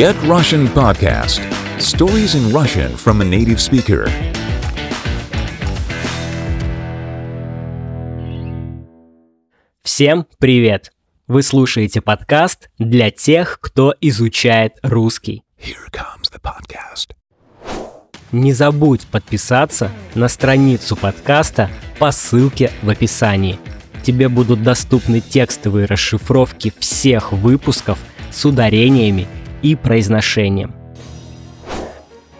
Get Russian Podcast. Stories in Russian from a native speaker. Всем привет! Вы слушаете подкаст для тех, кто изучает русский. Here comes the podcast. Не забудь подписаться на страницу подкаста по ссылке в описании. Тебе будут доступны текстовые расшифровки всех выпусков с ударениями и произношением.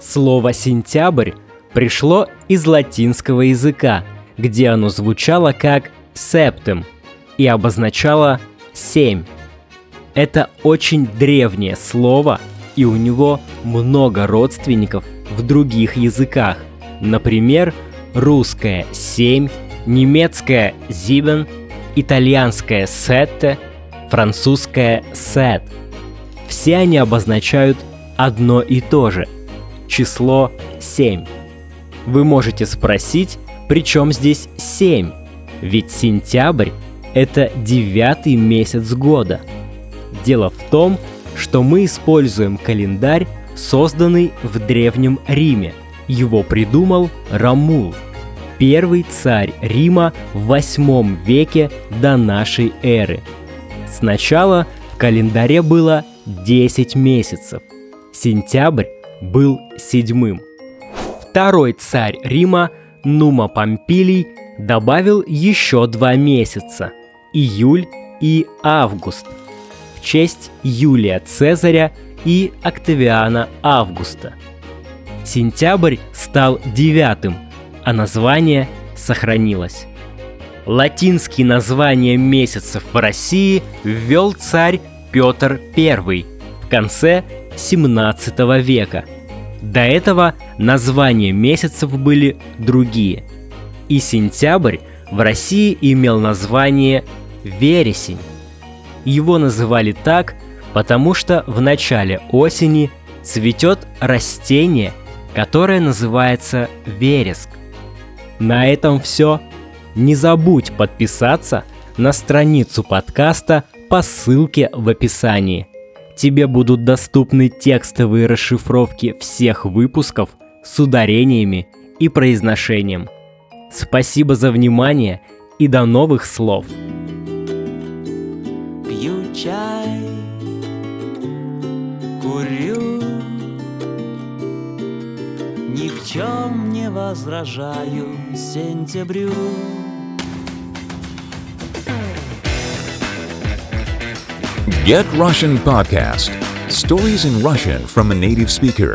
Слово «сентябрь» пришло из латинского языка, где оно звучало как «септем» и обозначало «семь». Это очень древнее слово, и у него много родственников в других языках. Например, русское «семь», немецкое «зибен», итальянское «сетте», французское «сет». Все они обозначают одно и то же – число 7. Вы можете спросить, при чем здесь 7? Ведь сентябрь – это девятый месяц года. Дело в том, что мы используем календарь, созданный в Древнем Риме. Его придумал Рамул, первый царь Рима в 8 веке до нашей эры. Сначала календаре было 10 месяцев. Сентябрь был седьмым. Второй царь Рима Нума Помпилий добавил еще два месяца – июль и август – в честь Юлия Цезаря и Октавиана Августа. Сентябрь стал девятым, а название сохранилось. Латинские названия месяцев в России ввел царь Петр I в конце 17 века. До этого названия месяцев были другие. И сентябрь в России имел название вересень. Его называли так, потому что в начале осени цветет растение, которое называется вереск. На этом все. Не забудь подписаться на страницу подкаста по ссылке в описании. Тебе будут доступны текстовые расшифровки всех выпусков с ударениями и произношением. Спасибо за внимание и до новых слов! Пью чай, курю, ни в чем не возражаю сентябрю. Get Russian Podcast. Stories in Russian from a native speaker.